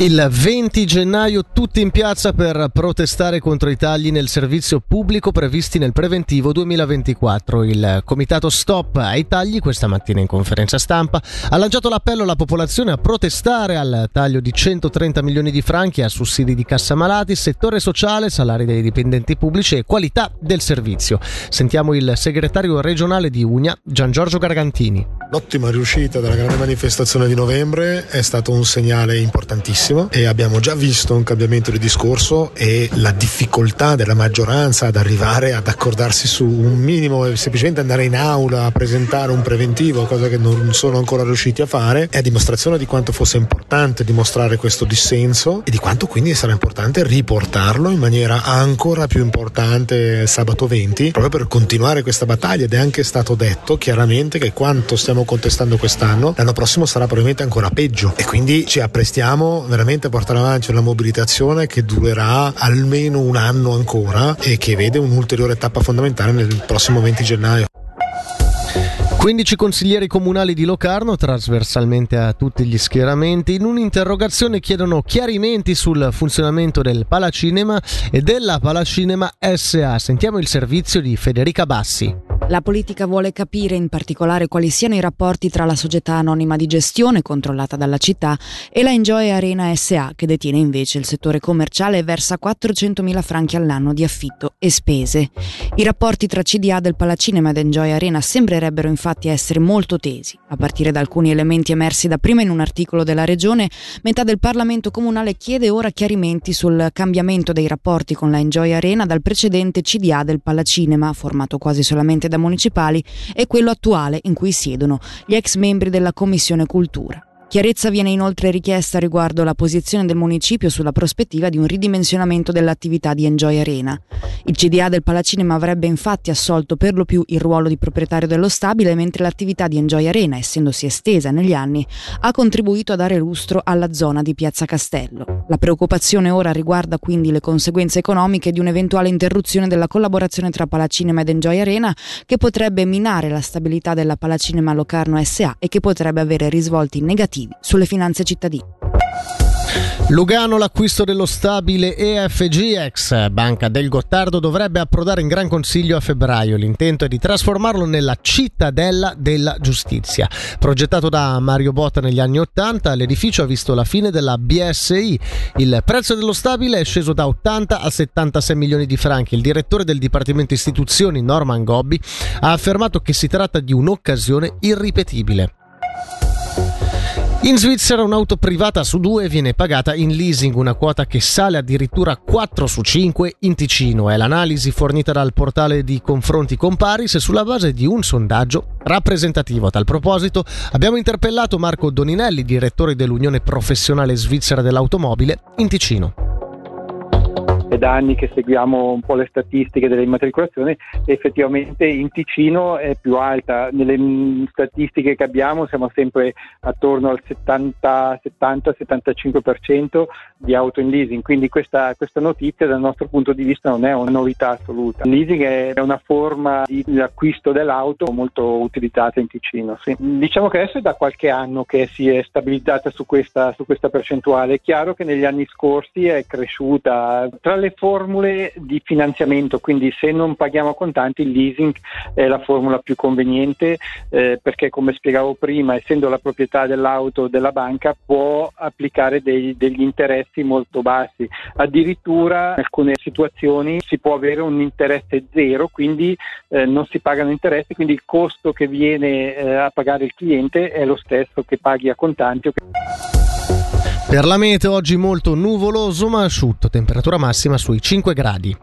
Il 20 gennaio tutti in piazza per protestare contro i tagli nel servizio pubblico previsti nel preventivo 2024. Il comitato Stop ai tagli questa mattina in conferenza stampa ha lanciato l'appello alla popolazione a protestare al taglio di 130 milioni di franchi a sussidi di cassa malati, settore sociale, salari dei dipendenti pubblici e qualità del servizio. Sentiamo il segretario regionale di Unia, Gian Giorgio Gargantini. L'ottima riuscita della grande manifestazione di novembre è stato un segnale importantissimo benissimo e abbiamo già visto un cambiamento di discorso e la difficoltà della maggioranza ad arrivare ad accordarsi su un minimo e semplicemente andare in aula a presentare un preventivo, cosa che non sono ancora riusciti a fare, è a dimostrazione di quanto fosse importante dimostrare questo dissenso e di quanto quindi sarà importante riportarlo in maniera ancora più importante sabato 20, proprio per continuare questa battaglia. Ed è anche stato detto chiaramente che quanto stiamo contestando quest'anno, l'anno prossimo sarà probabilmente ancora peggio. E quindi ci apprestiamo veramente a portare avanti una mobilitazione che durerà almeno un anno ancora e che vede un'ulteriore tappa fondamentale nel prossimo 20 gennaio. 15 consiglieri comunali di Locarno, trasversalmente a tutti gli schieramenti, in un'interrogazione chiedono chiarimenti sul funzionamento del Palacinema e della Palacinema SA. Sentiamo il servizio di Federica Bassi. La politica vuole capire in particolare quali siano i rapporti tra la società anonima di gestione controllata dalla città e la Enjoy Arena SA che detiene invece il settore commerciale e versa 400.000 franchi all'anno di affitto e spese. I rapporti tra CDA del Palacinema ed Enjoy Arena sembrerebbero infatti essere molto tesi, a partire da alcuni elementi emersi dapprima in un articolo della Regione, metà del Parlamento comunale chiede ora chiarimenti sul cambiamento dei rapporti con la Enjoy Arena dal precedente CDA del Palacinema, formato quasi solamente da municipali e quello attuale in cui siedono gli ex membri della Commissione Cultura. Chiarezza viene inoltre richiesta riguardo la posizione del municipio sulla prospettiva di un ridimensionamento dell'attività di Enjoy Arena. Il CDA del Palacinema avrebbe infatti assolto per lo più il ruolo di proprietario dello stabile, mentre l'attività di Enjoy Arena, essendosi estesa negli anni, ha contribuito a dare lustro alla zona di Piazza Castello. La preoccupazione ora riguarda quindi le conseguenze economiche di un'eventuale interruzione della collaborazione tra Palacinema ed Enjoy Arena, che potrebbe minare la stabilità della Palacinema Locarno SA e che potrebbe avere risvolti negativi negativi sulle finanze cittadine. Lugano l'acquisto dello stabile EFGX, Banca del Gottardo, dovrebbe approdare in Gran Consiglio a febbraio. L'intento è di trasformarlo nella cittadella della giustizia. Progettato da Mario Botta negli anni Ottanta, l'edificio ha visto la fine della BSI. Il prezzo dello stabile è sceso da 80 a 76 milioni di franchi. Il direttore del Dipartimento Istituzioni, Norman Gobbi, ha affermato che si tratta di un'occasione irripetibile. In Svizzera un'auto privata su due viene pagata in leasing, una quota che sale addirittura 4 su 5 in Ticino. È l'analisi fornita dal portale di confronti con Paris sulla base di un sondaggio rappresentativo. A tal proposito abbiamo interpellato Marco Doninelli, direttore dell'Unione Professionale Svizzera dell'Automobile in Ticino è da anni che seguiamo un po' le statistiche delle immatricolazioni effettivamente in Ticino è più alta. Nelle statistiche che abbiamo siamo sempre attorno al 70-75% di auto in leasing, quindi questa, questa, notizia dal nostro punto di vista non è una novità assoluta. Il leasing è una forma di acquisto dell'auto molto utilizzata in Ticino. Sì. Diciamo che adesso è da qualche anno che si è stabilizzata su questa, su questa percentuale. È chiaro che negli anni scorsi è cresciuta. Tra le formule di finanziamento, quindi se non paghiamo contanti il leasing è la formula più conveniente eh, perché come spiegavo prima, essendo la proprietà dell'auto della banca può applicare dei, degli interessi molto bassi, addirittura in alcune situazioni si può avere un interesse zero, quindi eh, non si pagano interessi, quindi il costo che viene eh, a pagare il cliente è lo stesso che paghi a contanti. Per la meteo oggi molto nuvoloso ma asciutto, temperatura massima sui 5 gradi.